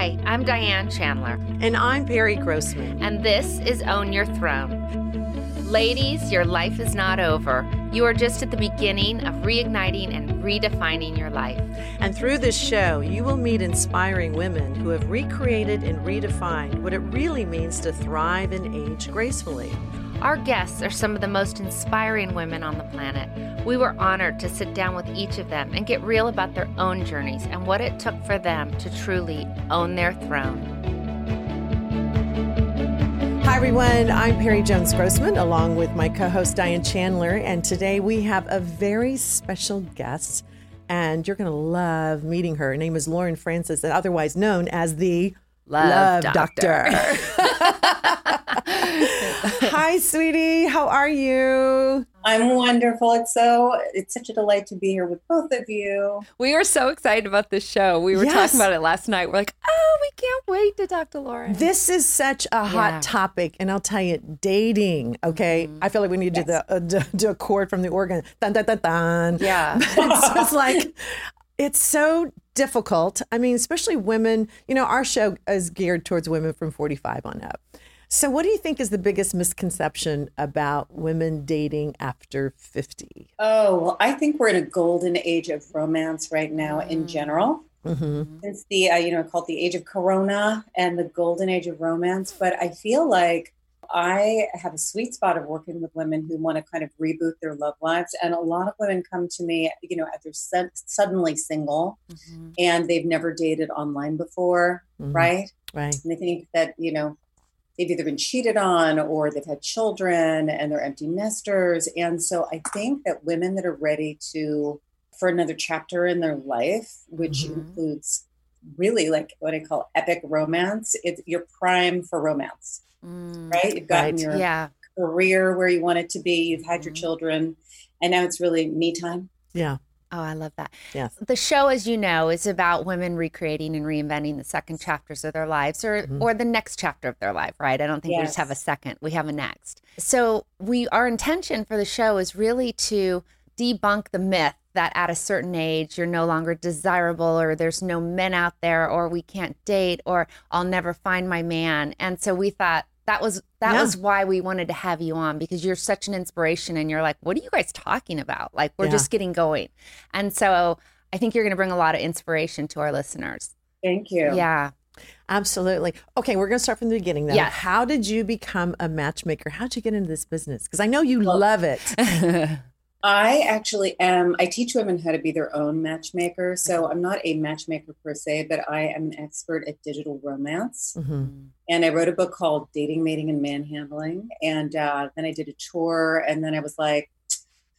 Hi, I'm Diane Chandler. And I'm Perry Grossman. And this is Own Your Throne. Ladies, your life is not over. You are just at the beginning of reigniting and redefining your life. And through this show, you will meet inspiring women who have recreated and redefined what it really means to thrive and age gracefully. Our guests are some of the most inspiring women on the planet. We were honored to sit down with each of them and get real about their own journeys and what it took for them to truly own their throne. Hi, everyone. I'm Perry Jones Grossman, along with my co host Diane Chandler. And today we have a very special guest, and you're going to love meeting her. Her name is Lauren Frances, and otherwise known as the Love, Love Doctor. doctor. Hi, sweetie. How are you? I'm wonderful. It's so it's such a delight to be here with both of you. We are so excited about this show. We were yes. talking about it last night. We're like, oh, we can't wait to talk to Lauren. This is such a hot yeah. topic, and I'll tell you, dating. Okay, mm-hmm. I feel like we need to do the uh, do a chord from the organ. Dun dun dun dun. Yeah, it's just like it's so difficult. I mean, especially women. You know, our show is geared towards women from 45 on up. So, what do you think is the biggest misconception about women dating after 50? Oh, well, I think we're in a golden age of romance right now in mm. general. Mm-hmm. Since the, uh, you know, called the age of Corona and the golden age of romance. But I feel like I have a sweet spot of working with women who want to kind of reboot their love lives. And a lot of women come to me, you know, at they're su- suddenly single mm-hmm. and they've never dated online before, mm-hmm. right? Right. And they think that, you know, they've either been cheated on or they've had children and they're empty nesters. And so I think that women that are ready to, for another chapter in their life, which mm-hmm. includes really like what I call epic romance, it's your prime for romance, mm, right? You've gotten right. your yeah. career where you want it to be, you've had mm-hmm. your children, and now it's really me time. Yeah. Oh, I love that. Yes. The show, as you know, is about women recreating and reinventing the second chapters of their lives or mm-hmm. or the next chapter of their life, right? I don't think yes. we just have a second. We have a next. So we our intention for the show is really to debunk the myth that at a certain age you're no longer desirable or there's no men out there or we can't date or I'll never find my man. And so we thought that was that yeah. was why we wanted to have you on because you're such an inspiration and you're like what are you guys talking about like we're yeah. just getting going and so i think you're going to bring a lot of inspiration to our listeners thank you yeah Absolutely. Okay, we're going to start from the beginning then. Yeah. How did you become a matchmaker? How did you get into this business? Because I know you well, love it. I actually am, I teach women how to be their own matchmaker. So I'm not a matchmaker per se, but I am an expert at digital romance. Mm-hmm. And I wrote a book called Dating, Mating, and Manhandling. And uh, then I did a tour. And then I was like,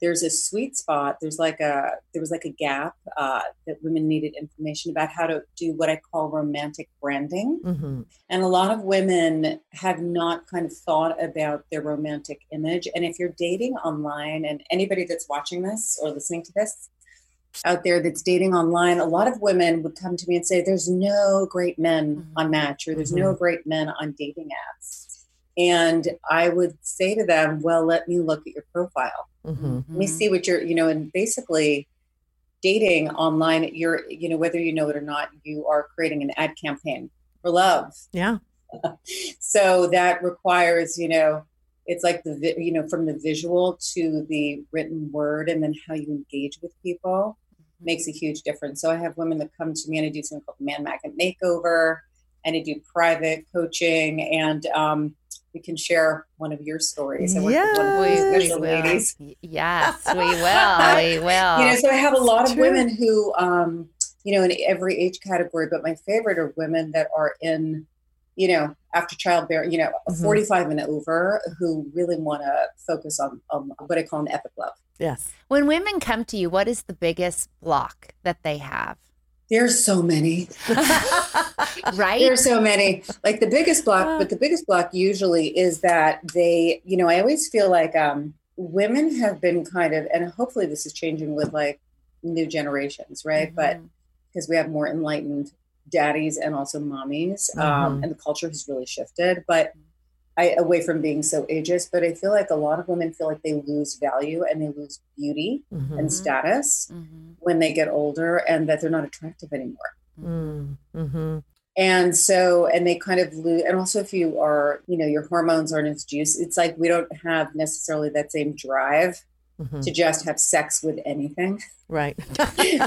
there's a sweet spot. There's like a there was like a gap uh, that women needed information about how to do what I call romantic branding, mm-hmm. and a lot of women have not kind of thought about their romantic image. And if you're dating online, and anybody that's watching this or listening to this out there that's dating online, a lot of women would come to me and say, "There's no great men mm-hmm. on Match, or there's mm-hmm. no great men on dating apps." And I would say to them, well, let me look at your profile. Mm-hmm. Let me see what you're, you know, and basically dating online, you're, you know, whether you know it or not, you are creating an ad campaign for love. Yeah. so that requires, you know, it's like the, you know, from the visual to the written word and then how you engage with people mm-hmm. makes a huge difference. So I have women that come to me and I do something called Man Magnet Makeover and I do private coaching and, um, we can share one of your stories. And yes. one of we, we ladies. Yes, we will. we will. You know, so I have a lot it's of true. women who, um, you know, in every age category, but my favorite are women that are in, you know, after childbearing, you know, mm-hmm. 45 and over who really want to focus on, on what I call an epic love. Yes. When women come to you, what is the biggest block that they have? There's so many. right? There's so many. Like the biggest block, but the biggest block usually is that they, you know, I always feel like um, women have been kind of, and hopefully this is changing with like new generations, right? Mm-hmm. But because we have more enlightened daddies and also mommies, um, mm-hmm. um, and the culture has really shifted. But I, away from being so ageist, but I feel like a lot of women feel like they lose value and they lose beauty mm-hmm. and status mm-hmm. when they get older and that they're not attractive anymore. Mm-hmm. and so and they kind of lose and also if you are you know your hormones aren't as juice it's like we don't have necessarily that same drive mm-hmm. to just have sex with anything right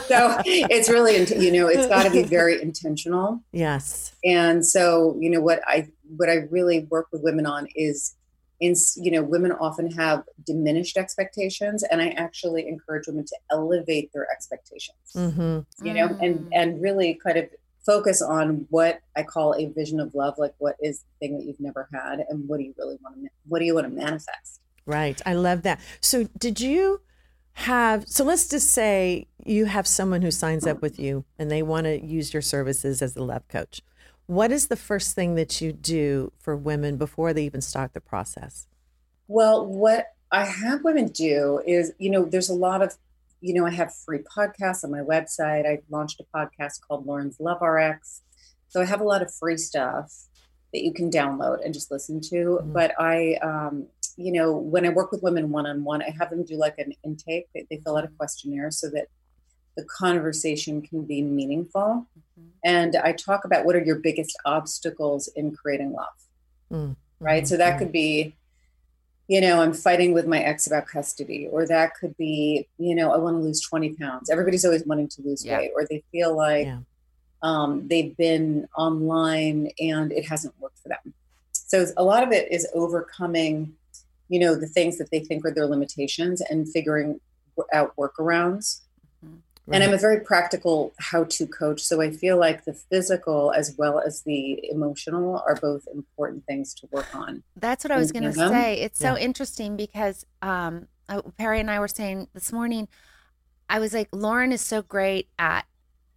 so it's really you know it's got to be very intentional yes and so you know what i what i really work with women on is in you know women often have diminished expectations and i actually encourage women to elevate their expectations mm-hmm. you know and mm. and really kind of focus on what I call a vision of love, like what is the thing that you've never had, and what do you really want to, what do you want to manifest? Right. I love that. So, did you have? So, let's just say you have someone who signs up with you, and they want to use your services as a love coach. What is the first thing that you do for women before they even start the process? Well, what I have women do is, you know, there's a lot of you know, I have free podcasts on my website. I launched a podcast called Lauren's Love RX. So I have a lot of free stuff that you can download and just listen to. Mm-hmm. But I, um, you know, when I work with women one on one, I have them do like an intake. They, they, fill out a questionnaire so that the conversation can be meaningful. Mm-hmm. And I talk about what are your biggest obstacles in creating love. Mm-hmm. Right. So that could be you know, I'm fighting with my ex about custody, or that could be, you know, I want to lose 20 pounds. Everybody's always wanting to lose yeah. weight, or they feel like yeah. um, they've been online and it hasn't worked for them. So a lot of it is overcoming, you know, the things that they think are their limitations and figuring out workarounds. Right. And I'm a very practical how to coach. So I feel like the physical as well as the emotional are both important things to work on. That's what I was going to say. It's yeah. so interesting because um, uh, Perry and I were saying this morning, I was like, Lauren is so great at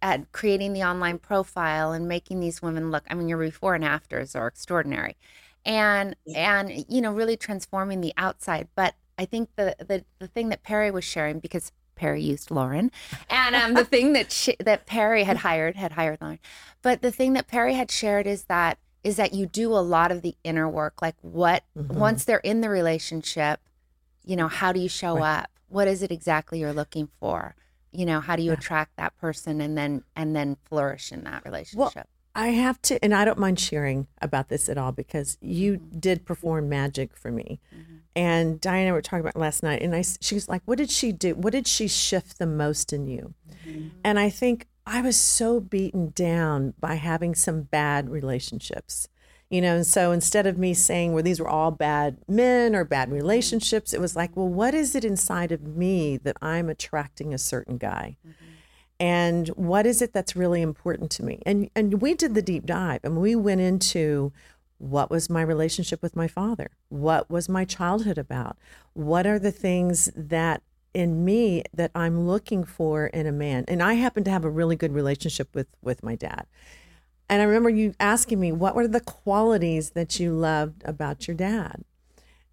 at creating the online profile and making these women look. I mean, your before and afters are extraordinary, and and you know really transforming the outside. But I think the the the thing that Perry was sharing because Perry used Lauren, and um, the thing that she, that Perry had hired had hired Lauren, but the thing that Perry had shared is that is that you do a lot of the inner work, like what mm-hmm. once they're in the relationship, you know, how do you show right. up? What is it exactly you're looking for? You know, how do you yeah. attract that person and then and then flourish in that relationship? Well, I have to, and I don't mind sharing about this at all because you mm-hmm. did perform magic for me. Mm-hmm. And Diana were talking about last night, and I, she was like, "What did she do? What did she shift the most in you?" Mm-hmm. And I think I was so beaten down by having some bad relationships, you know. And so instead of me saying, "Well, these were all bad men or bad relationships," it was like, "Well, what is it inside of me that I'm attracting a certain guy?" And what is it that's really important to me? And and we did the deep dive and we went into what was my relationship with my father? What was my childhood about? What are the things that in me that i'm looking for in a man? And i happen to have a really good relationship with with my dad. And i remember you asking me what were the qualities that you loved about your dad?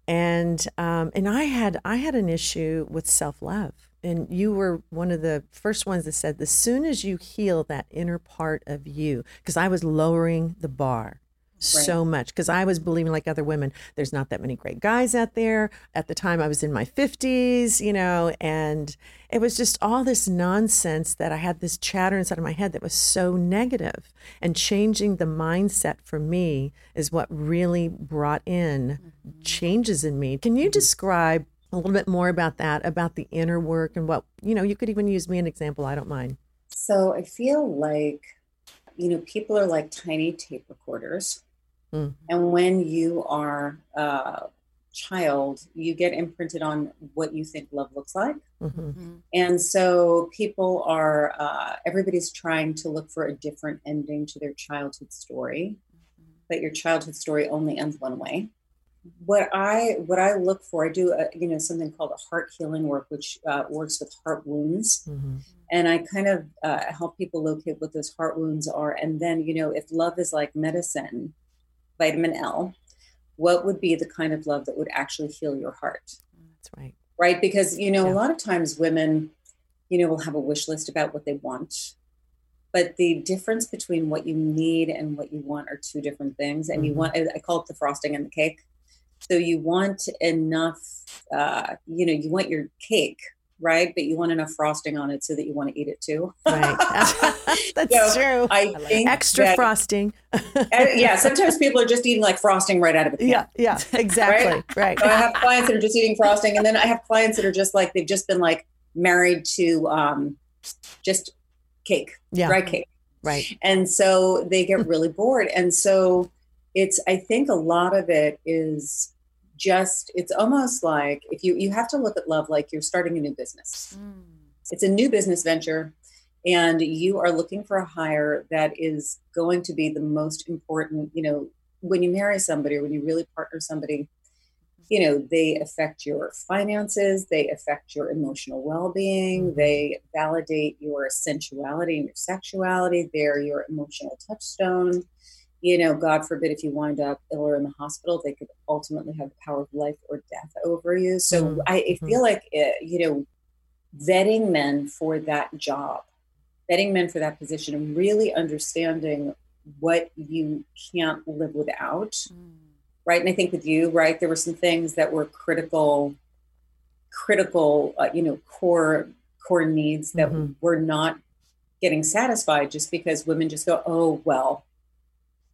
And um, and i had i had an issue with self-love and you were one of the first ones that said the soon as you heal that inner part of you because i was lowering the bar right. so much because i was believing like other women there's not that many great guys out there at the time i was in my 50s you know and it was just all this nonsense that i had this chatter inside of my head that was so negative. negative and changing the mindset for me is what really brought in mm-hmm. changes in me can you mm-hmm. describe a little bit more about that, about the inner work and what, you know, you could even use me an example. I don't mind. So I feel like, you know, people are like tiny tape recorders. Mm. And when you are a child, you get imprinted on what you think love looks like. Mm-hmm. Mm-hmm. And so people are, uh, everybody's trying to look for a different ending to their childhood story. Mm-hmm. But your childhood story only ends one way what I what I look for, I do a, you know something called a heart healing work, which uh, works with heart wounds, mm-hmm. and I kind of uh, help people locate what those heart wounds are, and then you know if love is like medicine, vitamin L, what would be the kind of love that would actually heal your heart? That's right. Right, because you know yeah. a lot of times women, you know, will have a wish list about what they want, but the difference between what you need and what you want are two different things and mm-hmm. you want i call it the frosting and the cake so you want enough, uh, you know, you want your cake, right? But you want enough frosting on it so that you want to eat it too. Right. That's so true. I, I think extra that, frosting. yeah. Sometimes people are just eating like frosting right out of the can. Yeah. Yeah. Exactly. right. right. So I have clients that are just eating frosting, and then I have clients that are just like they've just been like married to um, just cake, yeah. dry cake. Right. And so they get really bored, and so it's. I think a lot of it is just it's almost like if you you have to look at love like you're starting a new business mm. it's a new business venture and you are looking for a hire that is going to be the most important you know when you marry somebody or when you really partner somebody you know they affect your finances they affect your emotional well-being mm-hmm. they validate your sensuality and your sexuality they're your emotional touchstone you know, God forbid if you wind up ill or in the hospital, they could ultimately have the power of life or death over you. So mm-hmm. I, I, mm-hmm. feel like, it, eh, you know, vetting men for that job, vetting men for that position, and really understanding what you can't live without. Mm. Right. And I think with you, right, there were some things that were critical, critical, uh, you know, core, core needs that mm-hmm. were not getting satisfied just because women just go, oh, well,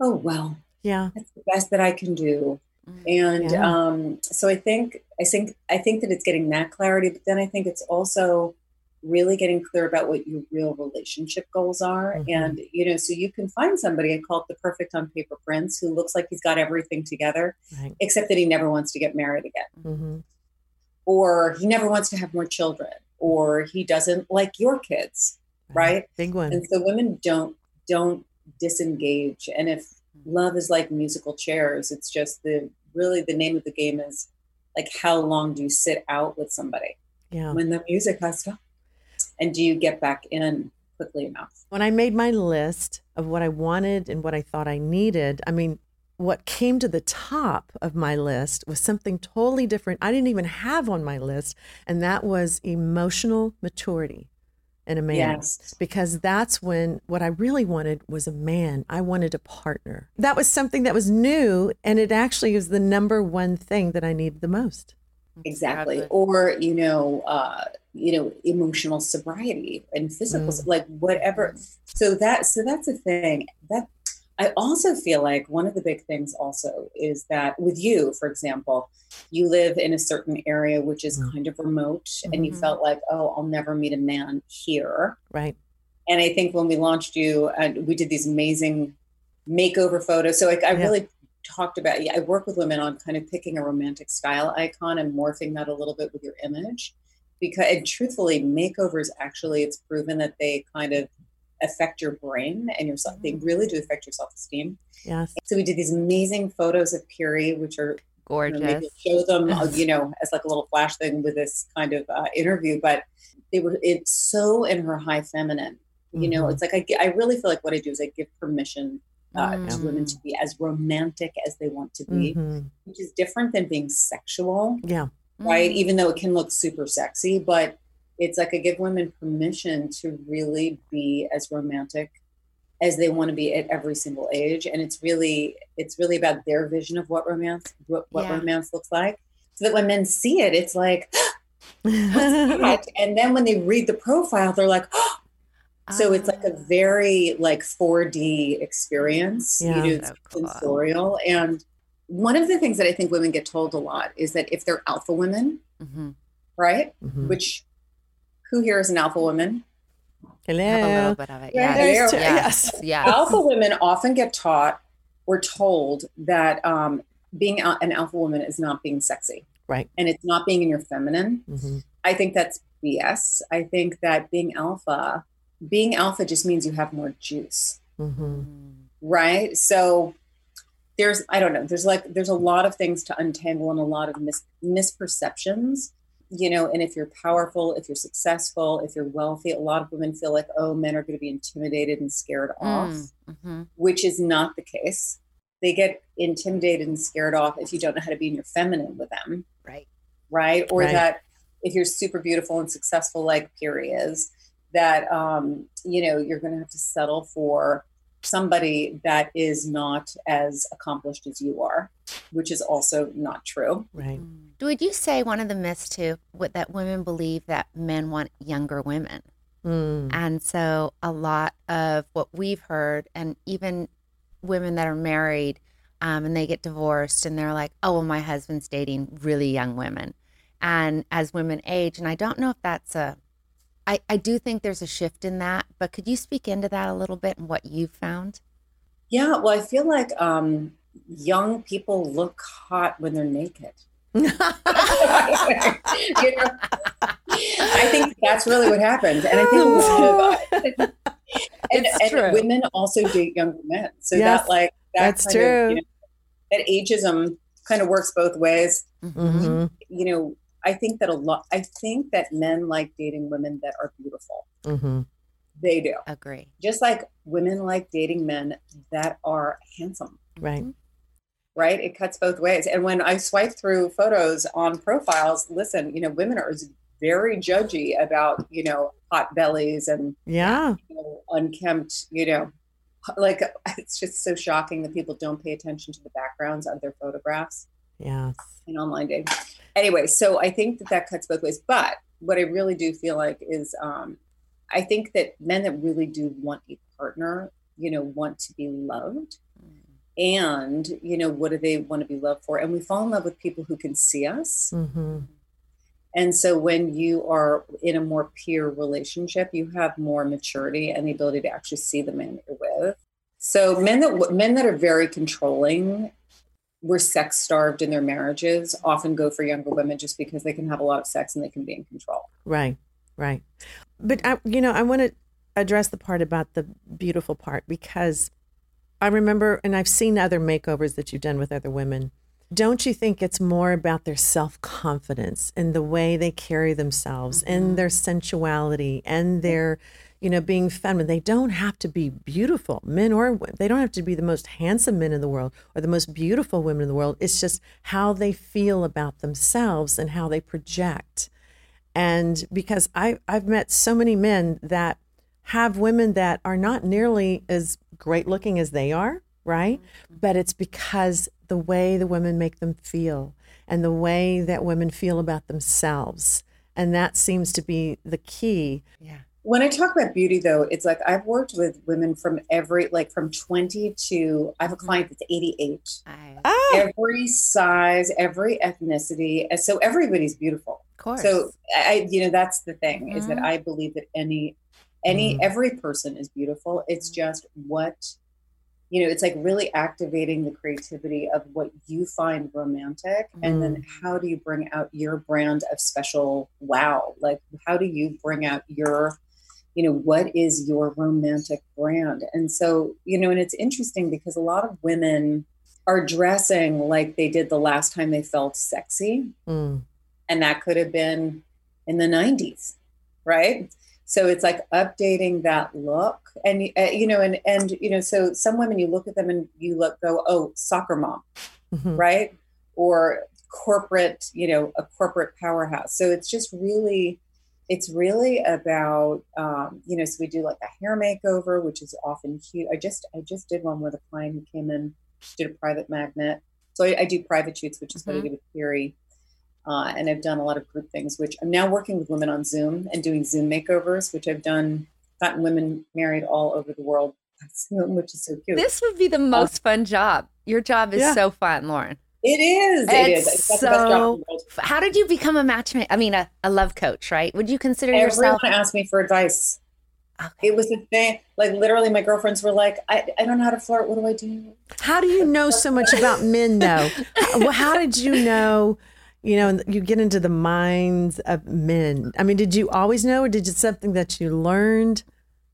oh well yeah that's the best that i can do mm, and yeah. um, so i think i think i think that it's getting that clarity but then i think it's also really getting clear about what your real relationship goals are mm-hmm. and you know so you can find somebody i call it the perfect on paper prince who looks like he's got everything together right. except that he never wants to get married again mm-hmm. or he never wants to have more children or he doesn't like your kids right big one and so women don't don't disengage. And if mm-hmm. love is like musical chairs, it's just the really the name of the game is like how long do you sit out with somebody yeah. when the music has stopped? And do you get back in quickly enough? When I made my list of what I wanted and what I thought I needed, I mean, what came to the top of my list was something totally different. I didn't even have on my list, and that was emotional maturity and a man yes. because that's when what I really wanted was a man. I wanted a partner. That was something that was new and it actually is the number one thing that I needed the most. Exactly. Or, you know, uh, you know, emotional sobriety and physical mm. like whatever. So that so that's a thing. That I also feel like one of the big things also is that with you, for example, you live in a certain area which is mm. kind of remote mm-hmm. and you mm-hmm. felt like, oh, I'll never meet a man here. Right. And I think when we launched you and we did these amazing makeover photos. So like I yeah. really talked about yeah, I work with women on kind of picking a romantic style icon and morphing that a little bit with your image. Because and truthfully, makeovers actually it's proven that they kind of affect your brain and your self. They mm. really do affect your self esteem. Yes. So we did these amazing photos of Perry, which are gorgeous. You know, show them, uh, you know, as like a little flash thing with this kind of uh, interview, but they were it's so in her high feminine. You know, mm-hmm. it's like I, I really feel like what I do is I give permission uh, mm. to women to be as romantic as they want to be, mm-hmm. which is different than being sexual. Yeah. Right. Mm. Even though it can look super sexy, but it's like I give women permission to really be as romantic as they want to be at every single age and it's really it's really about their vision of what romance what, what yeah. romance looks like so that when men see it it's like and then when they read the profile they're like oh. so it's like a ah. very like 4d experience yeah, you know so cool. sensorial and one of the things that i think women get told a lot is that if they're alpha women mm-hmm. right mm-hmm. which who here is an alpha woman? Hello. Have a little bit of it. Yeah. Yes. yes. yes. Alpha women often get taught or told that um, being an alpha woman is not being sexy. Right. And it's not being in your feminine. Mm-hmm. I think that's BS. I think that being alpha, being alpha just means you have more juice. Mm-hmm. Right. So there's, I don't know, there's like, there's a lot of things to untangle and a lot of mis- misperceptions you know, and if you're powerful, if you're successful, if you're wealthy, a lot of women feel like, oh, men are going to be intimidated and scared mm, off, mm-hmm. which is not the case. They get intimidated and scared off if you don't know how to be in your feminine with them. Right. Right. Or right. that if you're super beautiful and successful, like Perry is, that, um, you know, you're going to have to settle for somebody that is not as accomplished as you are, which is also not true. Right. Would you say one of the myths too, what, that women believe that men want younger women? Mm. And so a lot of what we've heard, and even women that are married um, and they get divorced and they're like, oh, well, my husband's dating really young women. And as women age, and I don't know if that's a, I, I do think there's a shift in that, but could you speak into that a little bit and what you've found? Yeah, well, I feel like um, young people look hot when they're naked. you know? I think that's really what happens, and I think and, and women also date younger men, so yes, that like that that's true. Of, you know, that ageism kind of works both ways. Mm-hmm. You know, I think that a lot. I think that men like dating women that are beautiful. Mm-hmm. They do. Agree. Just like women like dating men that are handsome. Right. Right. It cuts both ways. And when I swipe through photos on profiles, listen, you know, women are very judgy about, you know, hot bellies and yeah, you know, unkempt, you know, like it's just so shocking that people don't pay attention to the backgrounds of their photographs. Yeah. In online dating. Anyway, so I think that that cuts both ways. But what I really do feel like is, um, I think that men that really do want a partner, you know, want to be loved. And, you know, what do they want to be loved for? And we fall in love with people who can see us. Mm-hmm. And so when you are in a more peer relationship, you have more maturity and the ability to actually see the man that you're with. So men that men that are very controlling, were sex starved in their marriages, often go for younger women just because they can have a lot of sex and they can be in control. Right, right. But I, you know, I want to address the part about the beautiful part because I remember, and I've seen other makeovers that you've done with other women don't you think it's more about their self confidence and the way they carry themselves mm-hmm. and their sensuality and their, you know, being feminine? They don't have to be beautiful, men or women. they don't have to be the most handsome men in the world or the most beautiful women in the world. It's just how they feel about themselves and how they project. And because I, I've met so many men that have women that are not nearly as great looking as they are, right? Mm-hmm. But it's because the way the women make them feel and the way that women feel about themselves. And that seems to be the key. Yeah. When I talk about beauty, though, it's like I've worked with women from every, like from 20 to, I have a mm-hmm. client that's 88. Oh. Every size, every ethnicity. So everybody's beautiful. Of course. So I, you know, that's the thing mm-hmm. is that mm-hmm. I believe that any, any, mm. every person is beautiful. It's just what you know it's like really activating the creativity of what you find romantic mm. and then mm. how do you bring out your brand of special wow like how do you bring out your you know what is your romantic brand? And so you know and it's interesting because a lot of women are dressing like they did the last time they felt sexy. Mm. and that could have been in the 90s right? So it's like updating that look. And uh, you know and and you know so some women you look at them and you look go oh soccer mom mm-hmm. right? Or corporate you know a corporate powerhouse. So it's just really it's really about um, you know so we do like a hair makeover which is often huge i just i just did one with a client who came in did a private magnet so i, I do private shoots which is mm-hmm. what i mm-hmm. do with Perry uh, and I've done a lot of group things, which I'm now working with women on Zoom and doing Zoom makeovers, which I've done, gotten women married all over the world, which is so cute. This would be the most uh, fun job. Your job is yeah. so fun, Lauren. It is. It's it is. It's so, How did you become a matchmaker? I mean, a, a love coach, right? Would you consider Everyone yourself? Everyone asked me for advice. Okay. It was a thing. Like literally, my girlfriends were like, I, "I don't know how to flirt. What do I do?" How do you know so much about men, though? how, how did you know? you know, you get into the minds of men. I mean, did you always know, or did it something that you learned?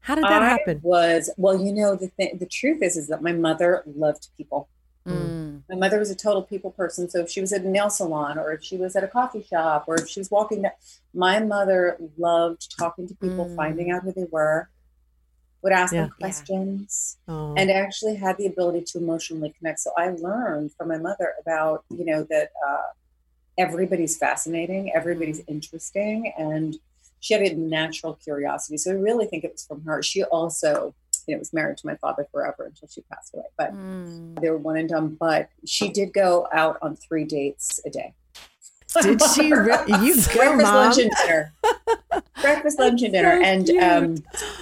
How did that I happen? Was well, you know, the thing, the truth is, is that my mother loved people. Mm. My mother was a total people person. So if she was at a nail salon, or if she was at a coffee shop, or if she was walking down, my mother loved talking to people, mm. finding out who they were, would ask yeah. them questions, yeah. oh. and actually had the ability to emotionally connect. So I learned from my mother about, you know, that. Uh, everybody's fascinating, everybody's interesting, and she had a natural curiosity. So I really think it was from her. She also you know, was married to my father forever until she passed away. But mm. they were one and done. But she did go out on three dates a day. Did she? Re- you go, breakfast, mom. lunch, and dinner. breakfast, lunch, and dinner, so and um,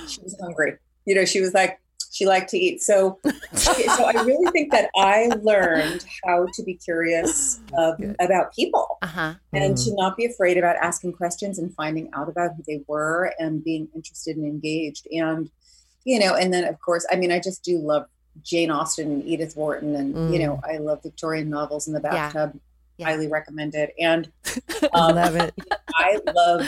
she was hungry. You know, she was like, she liked to eat. So, so I really think that I learned how to be curious about people uh-huh. and mm. to not be afraid about asking questions and finding out about who they were and being interested and engaged. And, you know, and then of course, I mean, I just do love Jane Austen and Edith Wharton, and mm. you know, mm. I love Victorian novels in the bathtub. Yeah. Yeah. Highly recommended. And um, I love it. I love,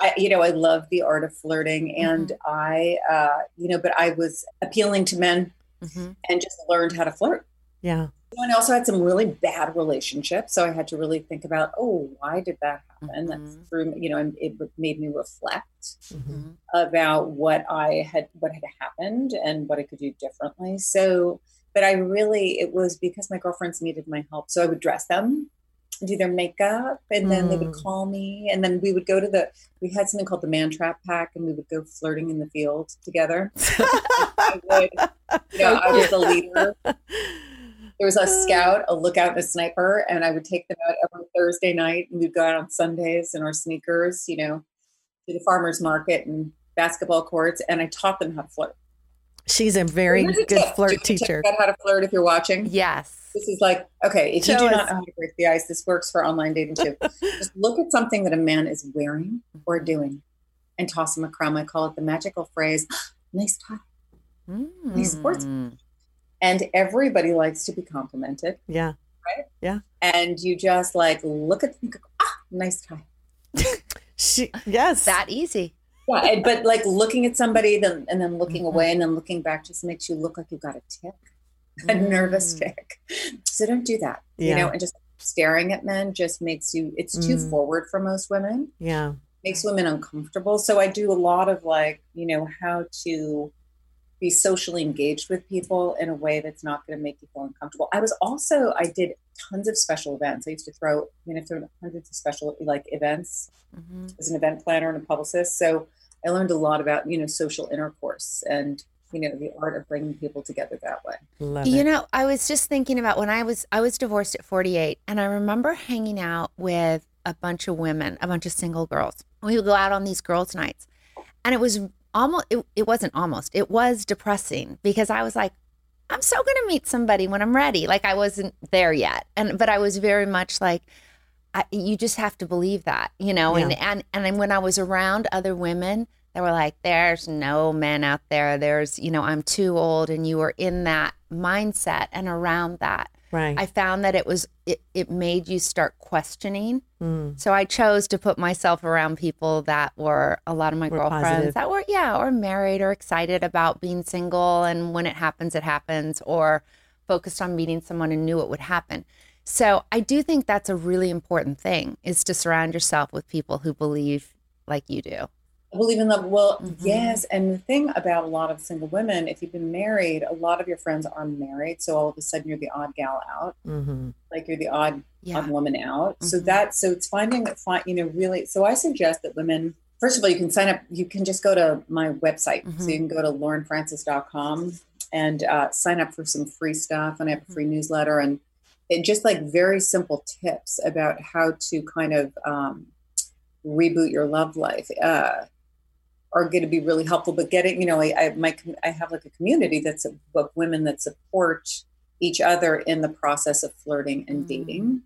I, you know, I love the art of flirting, and mm-hmm. I, uh, you know, but I was appealing to men mm-hmm. and just learned how to flirt. Yeah. And I also had some really bad relationships, so I had to really think about, oh, why did that happen? Mm-hmm. That's through, you know, it made me reflect mm-hmm. About what I had, what had happened, and what I could do differently. So, but I really, it was because my girlfriends needed my help, so I would dress them do their makeup and then mm. they would mm. call me and then we would go to the we had something called the man trap pack and we would go flirting in the field together I would, you know i was the leader there was a scout a lookout and a sniper and i would take them out every thursday night and we'd go out on sundays in our sneakers you know to the farmers market and basketball courts and i taught them how to flirt she's a very good tip. flirt teacher how to flirt if you're watching yes this is like, okay, if you do not know how to break the ice, this works for online dating too. Just look at something that a man is wearing or doing and toss him a crumb. I call it the magical phrase, nice tie, mm. nice sports. And everybody likes to be complimented. Yeah. Right? Yeah. And you just like look at them, go, ah, nice tie. she, yes. That easy. Yeah, but like looking at somebody, then and then looking mm-hmm. away, and then looking back just makes you look like you've got a tick a nervous mm. tick. So don't do that. Yeah. You know, and just staring at men just makes you it's too mm. forward for most women. Yeah. Makes women uncomfortable. So I do a lot of like, you know, how to be socially engaged with people in a way that's not going to make you feel uncomfortable. I was also I did tons of special events. I used to throw, I mean, I threw hundreds of special like events mm-hmm. as an event planner and a publicist. So I learned a lot about, you know, social intercourse and you know the art of bringing people together that way Love you it. know i was just thinking about when i was i was divorced at 48 and i remember hanging out with a bunch of women a bunch of single girls we would go out on these girls nights and it was almost it, it wasn't almost it was depressing because i was like i'm so going to meet somebody when i'm ready like i wasn't there yet and but i was very much like I, you just have to believe that you know yeah. and and and when i was around other women they were like, there's no men out there. There's, you know, I'm too old. And you were in that mindset and around that. Right. I found that it was, it, it made you start questioning. Mm. So I chose to put myself around people that were a lot of my were girlfriends positive. that were, yeah, or married or excited about being single. And when it happens, it happens, or focused on meeting someone and knew it would happen. So I do think that's a really important thing is to surround yourself with people who believe like you do believe in love. Well, mm-hmm. yes. And the thing about a lot of single women, if you've been married, a lot of your friends are married. So all of a sudden you're the odd gal out. Mm-hmm. Like you're the odd, yeah. odd woman out. Mm-hmm. So that, so it's finding that, find, you know, really, so I suggest that women, first of all, you can sign up, you can just go to my website. So you mm-hmm. can go to laurenfrances.com and uh, sign up for some free stuff. And I have a free mm-hmm. newsletter and, and just like very simple tips about how to kind of, um, reboot your love life. Uh, are going to be really helpful. But getting, you know, I, I my I have like a community that's of women that support each other in the process of flirting and mm. dating.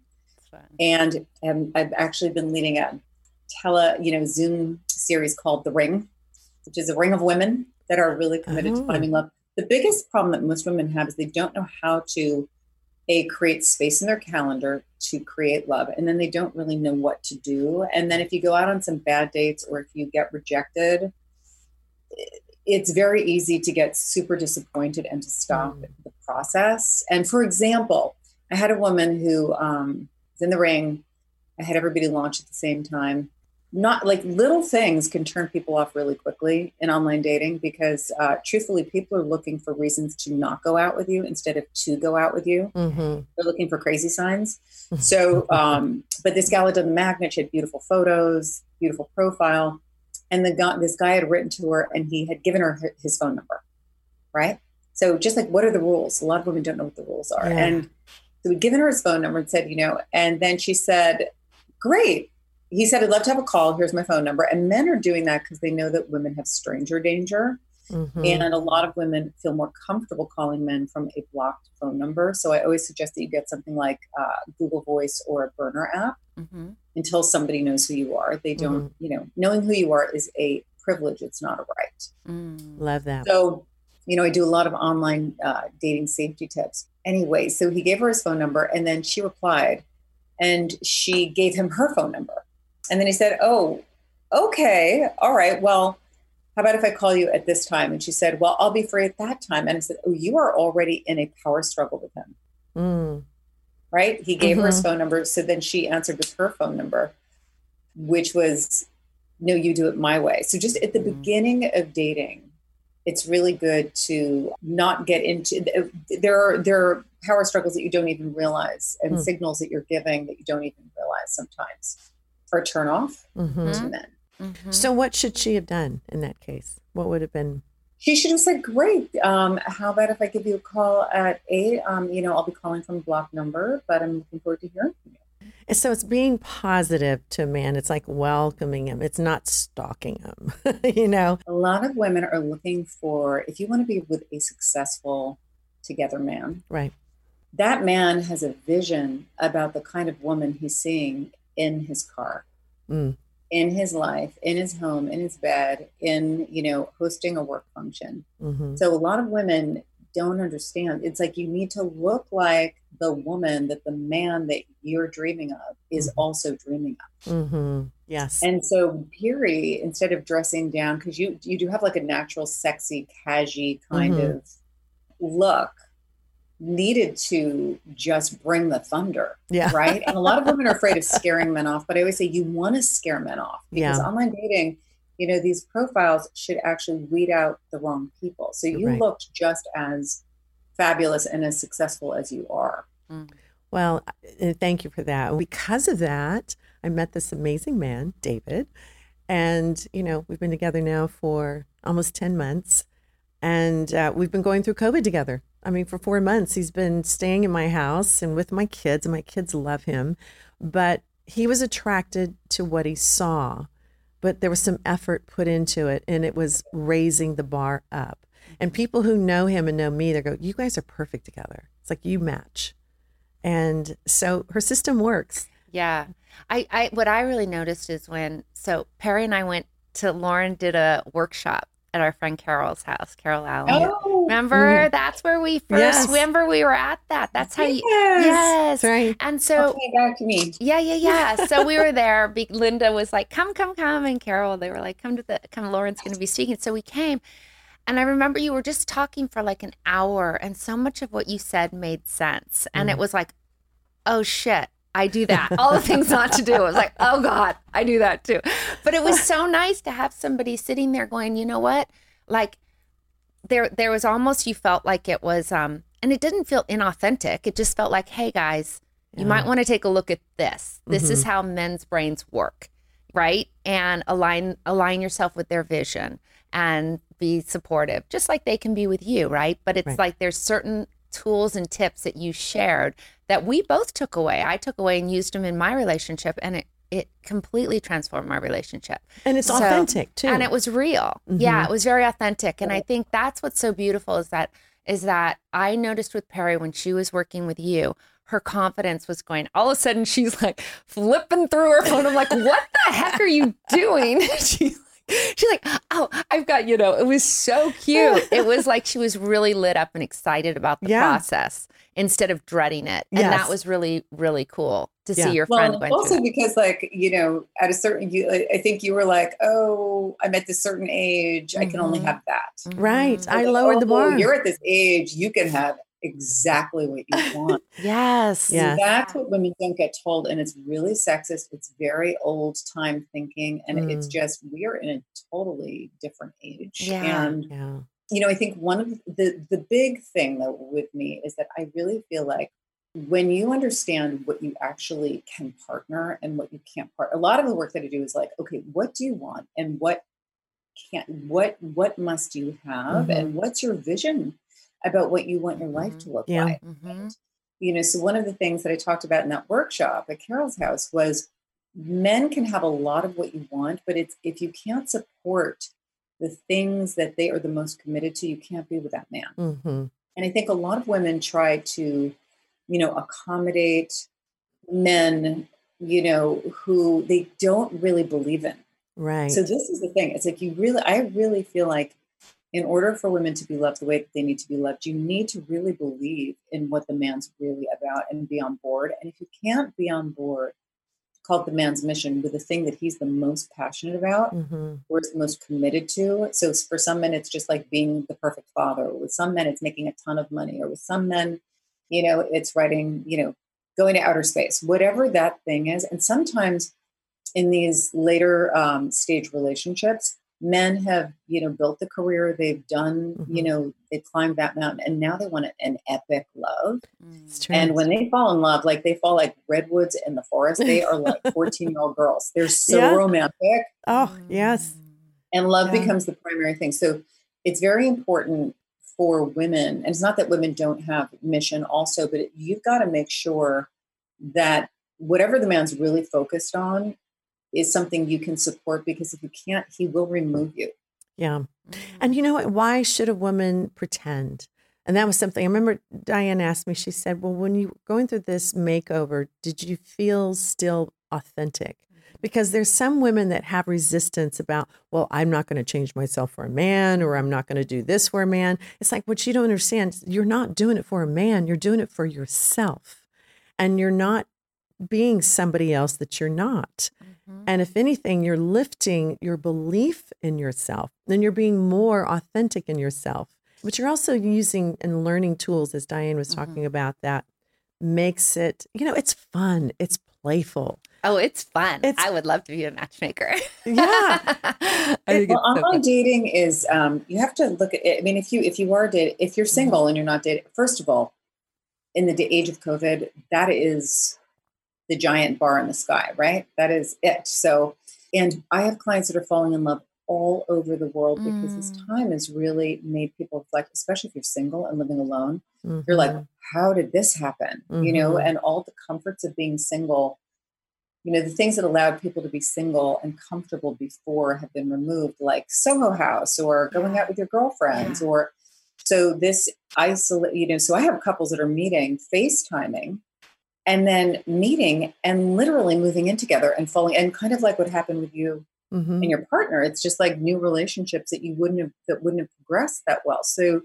And um, I've actually been leading a tele, you know, Zoom series called The Ring, which is a ring of women that are really committed oh. to finding love. The biggest problem that most women have is they don't know how to a create space in their calendar to create love and then they don't really know what to do and then if you go out on some bad dates or if you get rejected it's very easy to get super disappointed and to stop mm. the process. And for example i had a woman who um, was in the ring. I had everybody launch at the same time. Not like little things can turn people off really quickly in online dating because uh, truthfully people are looking for reasons to not go out with you instead of to go out with you. Mm-hmm. they're looking for crazy signs. So um, but this gal had done the magnet. She had beautiful photos beautiful profile and the guy this guy had written to her and he had given her his phone number right? So just like, what are the rules? A lot of women don't know what the rules are. Yeah. And so we'd given her his phone number and said, you know, and then she said, great. He said, I'd love to have a call. Here's my phone number. And men are doing that because they know that women have stranger danger. Mhm. And a lot of women feel more comfortable calling men from a blocked phone number. So I always suggest that you get something like uh, Google Voice or a burner app Mhm. Until somebody knows who you are. They don't, you know, knowing who you are is a privilege, it's not a right. Mm. Love that. So, you know, I do a lot of online uh, dating safety tips. Anyway, so he gave her his phone number and then she replied and she gave him her phone number. And then he said, Oh, okay. All right. Well, how about if I call you at this time? And she said, Well, I'll be free at that time. And I said, Oh, you are already in a power struggle with him, Mm. Right? He gave her his phone number. So then she answered with her phone number, which was, No, you do it my way. So just at the Mhm. beginning of dating, it's really good to not get into there are there are power struggles that you don't even realize and Hmm. signals that you're giving that you don't even realize sometimes are a turn off Mhm. to men. Mhm. So, what should she have done in that case? What would have been? She should have said, "Great. Um, how about if I give you a call at eight? Um, you know, I'll be calling from a block number, but I'm looking forward to hearing from you." So, it's being positive to a man. It's like welcoming him. It's not stalking him. you know. A lot of women are looking for if you want to be with a successful together man, Right. that man has a vision about the kind of woman he's seeing in his car. Mm. In his life, in his home, in his bed, in, you know, hosting a work function. hmm So a lot of women don't understand. It's like you need to look like the woman that the man that you're dreaming of is Mhm. also dreaming of. hmm Yes. And so Perry, instead of dressing down, because you you do have like a natural, sexy, casual kind Mhm. of look, needed to just bring the thunder yeah. right? And a lot of women are afraid of scaring men off, but I always say you want to scare men off because Yeah. online dating, you know, these profiles should actually weed out the wrong people. So you Right. looked just as fabulous and as successful as you are. Mm. Well, uh, thank you for that. Because of that, I met this amazing man, David. And, you know, we've been together now for almost 10 months. And uh, we've been going through COVID together. I mean, for four months, he's been staying in my house and with my kids, and my kids love him. But he was attracted to what he saw, but there was some effort put into it, and it was raising the bar up. And people who know him and know me, they go, You guys are perfect together. It's like you match. And so her system works. Yeah. I, I what I really noticed is when so Perry and I went to Lauren did a workshop at our friend Carol's house, Carol Allen. Oh, Remember mm-hmm. that's where we first Yes. remember we were at that. That's how you yes. Yes. Right. And So so back to me. yeah, yeah, yeah. So we were there. Be- Linda was like, "Come, come, come," and Carol, they were like, "Come to the come." Lauren's going to be speaking. So we came, and I remember you were just talking for like an hour, and so much of what you said made sense, and it mm-hmm. was like, "Oh shit." I do that. All the things not to do. I was like, oh God, I do that too. But it was so nice to have somebody sitting there going, you know what? Like there there was almost you felt like it was um and it didn't feel inauthentic. It just felt like, hey guys, you might want to take a look at this. This is how men's brains work, right? And align align yourself with their vision and be supportive, just like they can be with you, right? But it's Right. like there's certain tools and tips that you shared that we both took away. I took away and used them in my relationship, and it it completely transformed my relationship. And it's So- authentic too. And it was real. Yeah, mm-hmm. it was very authentic. And I think that's what's so beautiful is that is that I noticed with Perry when she was working with you, her confidence was going. All of a sudden, she's like flipping through her phone. I'm like, what the heck are you doing? she's She's like, oh, I've got, you know, it was so cute. It was like she was really lit up and excited about the Yeah. process instead of dreading it. And Yes. that was really, really cool to Yeah. see your friend Well, going also through. because like you know, at a certain, you, I I think you were like, oh, I'm at this certain age, I can only Mhm. have that. that. right. Mhm. I Like, lowered the oh, bar. You're at this age, you can have exactly what you want. Yes. Yeah. Yes. That's what women don't get told. And it's really sexist. It's very old time thinking. And it's Mm. just, we are in a totally different age. Yeah. And, yeah. you know, I think one of the, the big thing though with me is that I really feel like when you understand what you actually can partner and what you can't part, a lot of the work that I do is like, okay, what do you want and what can't what what must you have mm-hmm. and what's your vision about what you want your life mm-hmm. to look yeah. like mm-hmm. you know so one of the things that i talked about in that workshop at carol's house was men can have a lot of what you want but it's if you can't support the things that they are the most committed to you can't be with that man mm-hmm. and i think a lot of women try to you know accommodate men you know who they don't really believe in Right. So this is the thing. It's like you really, I really feel like in order for women to be loved the way that they need to be loved, you need to really believe in what the man's really about and be on board. And if you can't be on board, called the man's mission with the thing that he's the most passionate about mm-hmm. or is the most committed to. So for some men, it's just like being the perfect father. With some men, it's making a ton of money. Or with some men, you know, it's writing, you know, going to outer space, whatever that thing is. And sometimes in these later um, stage relationships, men have you know built the career they've done mm-hmm. you know they climbed that mountain and now they want an epic love and when they fall in love like they fall like redwoods in the forest they are like 14 year old girls they're so yeah. romantic oh yes and love yeah. becomes the primary thing so it's very important for women and it's not that women don't have mission also but you've got to make sure that whatever the man's really focused on is something you can support because if you can't, he will remove you. Yeah. And you know what? Why should a woman pretend? And that was something I remember Diane asked me, she said, Well, when you were going through this makeover, did you feel still authentic? Because there's some women that have resistance about, well, I'm not going to change myself for a man or I'm not going to do this for a man. It's like what you don't understand, you're not doing it for a man, you're doing it for yourself. And you're not being somebody else that you're not. Mm-hmm. And if anything, you're lifting your belief in yourself, then you're being more authentic in yourself. But you're also using and learning tools, as Diane was talking mm-hmm. about, that makes it, you know, it's fun, it's playful. Oh, it's fun. It's, I would love to be a matchmaker. yeah. well, online so dating is um, you have to look at it. I mean, if you if you are dating, if you're mm-hmm. single mm-hmm. and you're not dating, first of all, in the age of COVID, that is the giant bar in the sky, right? That is it. So, and I have clients that are falling in love all over the world mm. because this mm. time has really made people reflect, especially if you're single and living alone. Mm-hmm. You're like, mm-hmm. How did this happen? Mm-hmm. You know, mm-hmm. and all the comforts of being single, you know, the things that allowed people to be single and comfortable before have been removed, like Soho House or going out with your girlfriends yeah. or so this isolate, you know, so I have couples that are meeting, FaceTiming and then meeting and literally moving in together and falling and kind of like what happened with you mm-hmm. and your partner it's just like new relationships that you wouldn't have that wouldn't have progressed that well so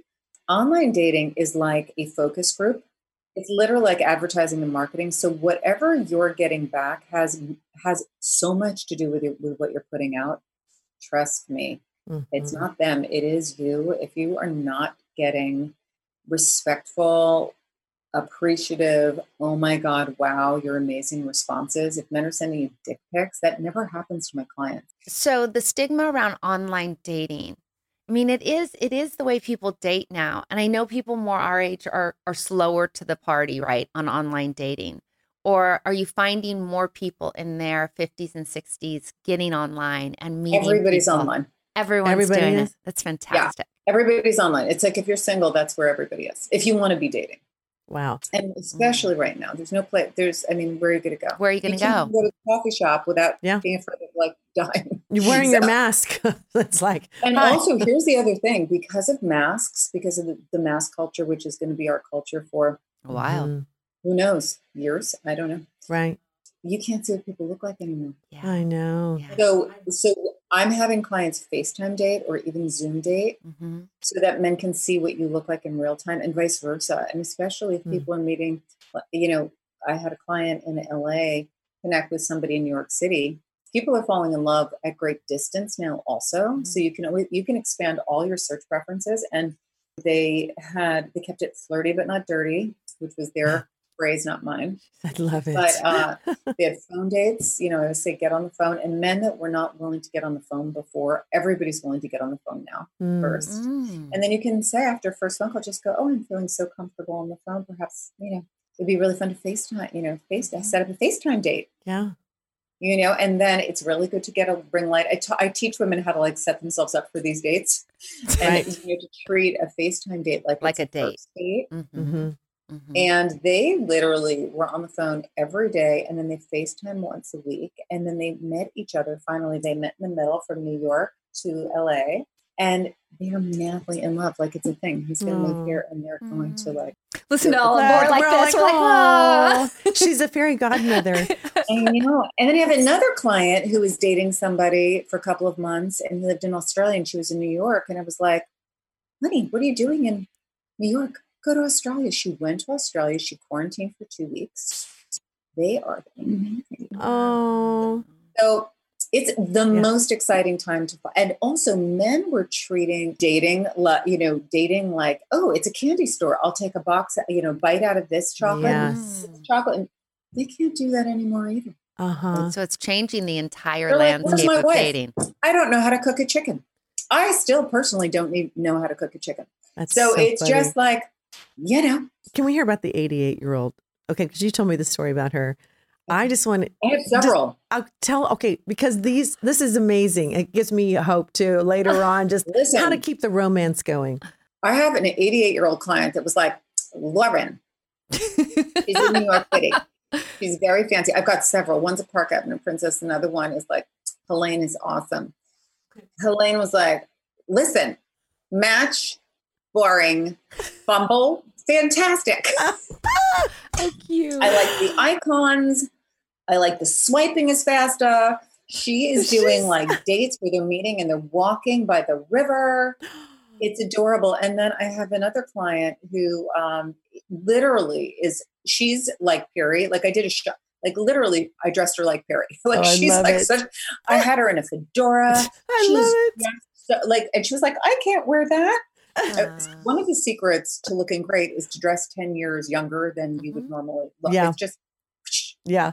online dating is like a focus group it's literally like advertising and marketing so whatever you're getting back has has so much to do with it, with what you're putting out trust me mm-hmm. it's not them it is you if you are not getting respectful appreciative, oh my God, wow, you're amazing responses. If men are sending you dick pics, that never happens to my clients. So the stigma around online dating, I mean, it is it is the way people date now. And I know people more our age are are slower to the party, right, on online dating. Or are you finding more people in their 50s and 60s getting online and meeting? Everybody's people? online. Everyone's Everybody doing is? it. That's fantastic. Yeah. Everybody's online. It's like if you're single, that's where everybody is. If you want to be dating. Wow. And mm. especially right now, there's no place. There's, I mean, where are you going to go? Where are you going to go? Go to the coffee shop without yeah. being afraid of like dying. You're wearing so, your mask. it's like. And hi. also, here's the other thing: because of masks, because of the, the mask culture, which is going to be our culture for a while. Mm-hmm. Who knows? Years? I don't know. Right. You can't see what people look like anymore. Yeah. I know. Yeah. So, so I'm having clients FaceTime date or even Zoom date mm-hmm. so that men can see what you look like in real time and vice versa. And especially if mm-hmm. people are meeting, you know, I had a client in LA connect with somebody in New York City. People are falling in love at great distance now also. Mm-hmm. So you can always, you can expand all your search preferences and they had they kept it flirty but not dirty, which was their phrase, not mine. I love it. But uh, they had phone dates. You know, I would say get on the phone. And men that were not willing to get on the phone before, everybody's willing to get on the phone now mm. first. Mm. And then you can say after first phone call, just go, oh, I'm feeling so comfortable on the phone. Perhaps, you know, it'd be really fun to FaceTime, you know, face mm-hmm. set up a FaceTime date. Yeah. You know, and then it's really good to get a ring light. I, t- I teach women how to like set themselves up for these dates and right. you know, to treat a FaceTime date like, like a date. date. Mm-hmm. mm-hmm. Mm-hmm. And they literally were on the phone every day and then they FaceTime once a week. And then they met each other. Finally, they met in the middle from New York to LA and they're madly in love. Like it's a thing. He's oh. going to move here and they're going to like listen to all more like this. Like, like, she's a fairy godmother. I know. And then you have another client who was dating somebody for a couple of months and he lived in Australia and she was in New York. And I was like, honey, what are you doing in New York? Go to Australia. She went to Australia. She quarantined for two weeks. They are amazing. Oh. So it's the yeah. most exciting time to and also men were treating dating you know dating like oh it's a candy store. I'll take a box you know bite out of this chocolate yes. chocolate and they can't do that anymore either. Uh-huh. So it's changing the entire They're landscape like, of wife? dating. I don't know how to cook a chicken. I still personally don't need, know how to cook a chicken. That's so, so it's funny. just like you know. Can we hear about the 88 year old okay because you told me the story about her I just want to. I have several. Just, I'll tell. Okay, because these this is amazing. It gives me hope too later on. Just Listen, how to keep the romance going. I have an 88 year old client that was like, Lauren. She's in New York City. She's very fancy. I've got several. One's a Park Avenue princess. Another one is like Helene is awesome. Helene was like, listen, match, boring, Bumble, fantastic. Thank you. I like the icons. I like the swiping is faster. She is doing like dates where they're meeting and they're walking by the river. It's adorable. And then I have another client who um, literally is, she's like Perry. Like I did a show, like literally, I dressed her like Perry. like oh, she's like it. such, I had her in a fedora. I she's, love it. So, like, and she was like, I can't wear that. Uh, one of the secrets to looking great is to dress 10 years younger than you would mm-hmm. normally look. Yeah. It's just, yeah.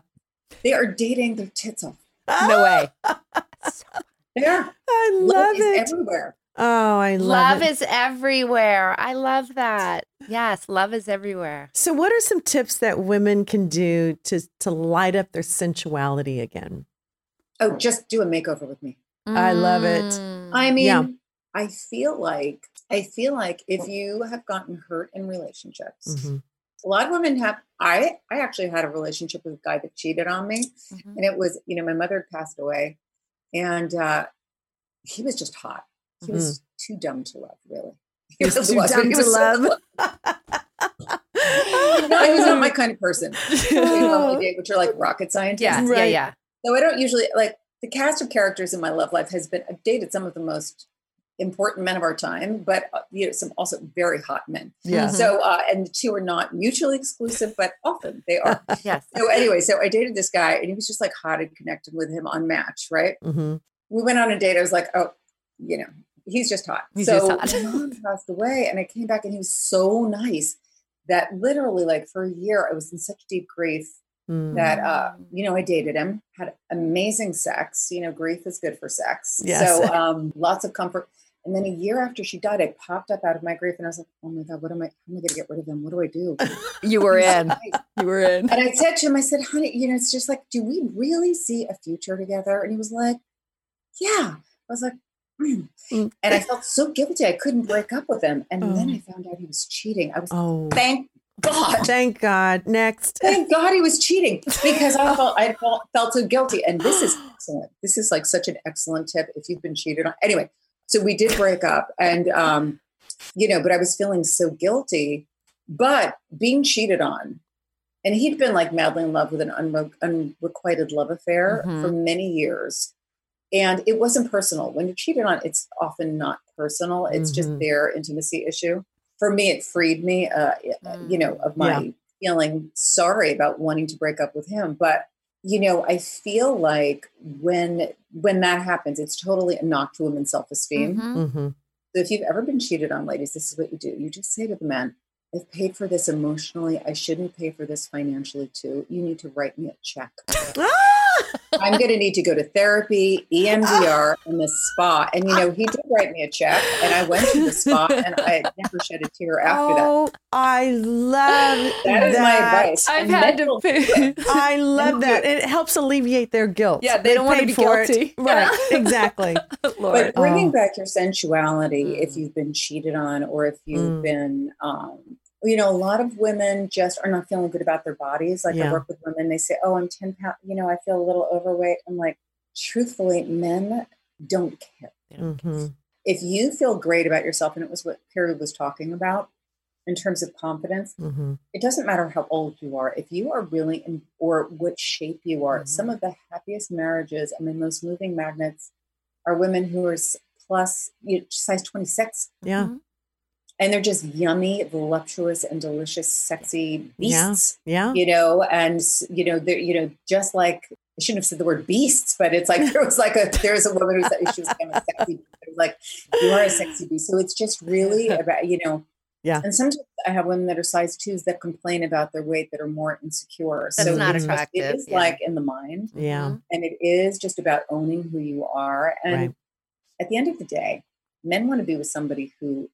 They are dating their tits off. No way. they are. I love, love it. everywhere. Oh, I love, it. love is everywhere. I love that. Yes, love is everywhere. So, what are some tips that women can do to to light up their sensuality again? Oh, just do a makeover with me. I love it. Mm. I mean, yeah. I feel like I feel like if you have gotten hurt in relationships, mm-hmm. A lot of women have. I I actually had a relationship with a guy that cheated on me, mm-hmm. and it was you know my mother had passed away, and uh, he was just hot. He mm-hmm. was too dumb to love, really. He was too was, dumb to love. no, he was not my kind of person. which are like rocket scientists. Yeah, right. yeah, yeah. So I don't usually like the cast of characters in my love life has been. I've dated some of the most important men of our time, but uh, you know, some also very hot men. Yeah. So, uh, and the two are not mutually exclusive, but often they are. yes. So anyway, so I dated this guy, and he was just like hot and connected with him on Match, right? Mm-hmm. We went on a date. I was like, oh, you know, he's just hot. He's so just hot. mom passed away, and I came back, and he was so nice that literally, like for a year, I was in such deep grief mm. that uh, you know I dated him, had amazing sex. You know, grief is good for sex. Yes. So um, lots of comfort. And then a year after she died, I popped up out of my grief and I was like, oh my God, what am I? How am I going to get rid of them? What do I do? you were in. You were in. And I said to him, I said, honey, you know, it's just like, do we really see a future together? And he was like, yeah. I was like, mm. Mm. and I felt so guilty. I couldn't break up with him. And oh. then I found out he was cheating. I was, oh. thank God. Thank God. Next. Thank God he was cheating because I felt I felt, felt so guilty. And this is excellent. This is like such an excellent tip if you've been cheated on. Anyway, so we did break up, and um, you know, but I was feeling so guilty. But being cheated on, and he'd been like madly in love with an unre- unrequited love affair mm-hmm. for many years. And it wasn't personal. When you're cheated on, it's often not personal. It's mm-hmm. just their intimacy issue. For me, it freed me, uh, mm. you know, of my yeah. feeling sorry about wanting to break up with him. But you know i feel like when when that happens it's totally a knock to women's self-esteem. Mm-hmm. Mm-hmm. so if you've ever been cheated on ladies this is what you do. You just say to the man i've paid for this emotionally. I shouldn't pay for this financially too. You need to write me a check I'm going to need to go to therapy, EMDR, and the spa. And you know, he did write me a check, and I went to the spa, and I never shed a tear after that. oh, that. I love that. Is my advice. I've and had to pay. I love that. It helps alleviate their guilt. Yeah, they, they don't want to be guilty. It. Right, exactly. but bringing oh. back your sensuality, mm. if you've been cheated on, or if you've mm. been um, you know, a lot of women just are not feeling good about their bodies. Like yeah. I work with women, they say, "Oh, I'm 10 pounds. You know, I feel a little overweight." I'm like, truthfully, men don't care. Mm-hmm. If you feel great about yourself, and it was what Perry was talking about in terms of confidence, mm-hmm. it doesn't matter how old you are. If you are really in, or what shape you are, mm-hmm. some of the happiest marriages and the most moving magnets are women who are plus you know, size 26. Yeah. And they're just yummy, voluptuous, and delicious, sexy beasts. Yeah, yeah. You know, and you know, they're you know, just like I shouldn't have said the word beasts, but it's like there was like a there's a woman who said she was kind of sexy. like you are a sexy beast. So it's just really about you know. Yeah. And sometimes I have women that are size twos that complain about their weight that are more insecure. That's so not attractive. It is yeah. like in the mind. Yeah. Mm-hmm. And it is just about owning who you are. And right. at the end of the day, men want to be with somebody who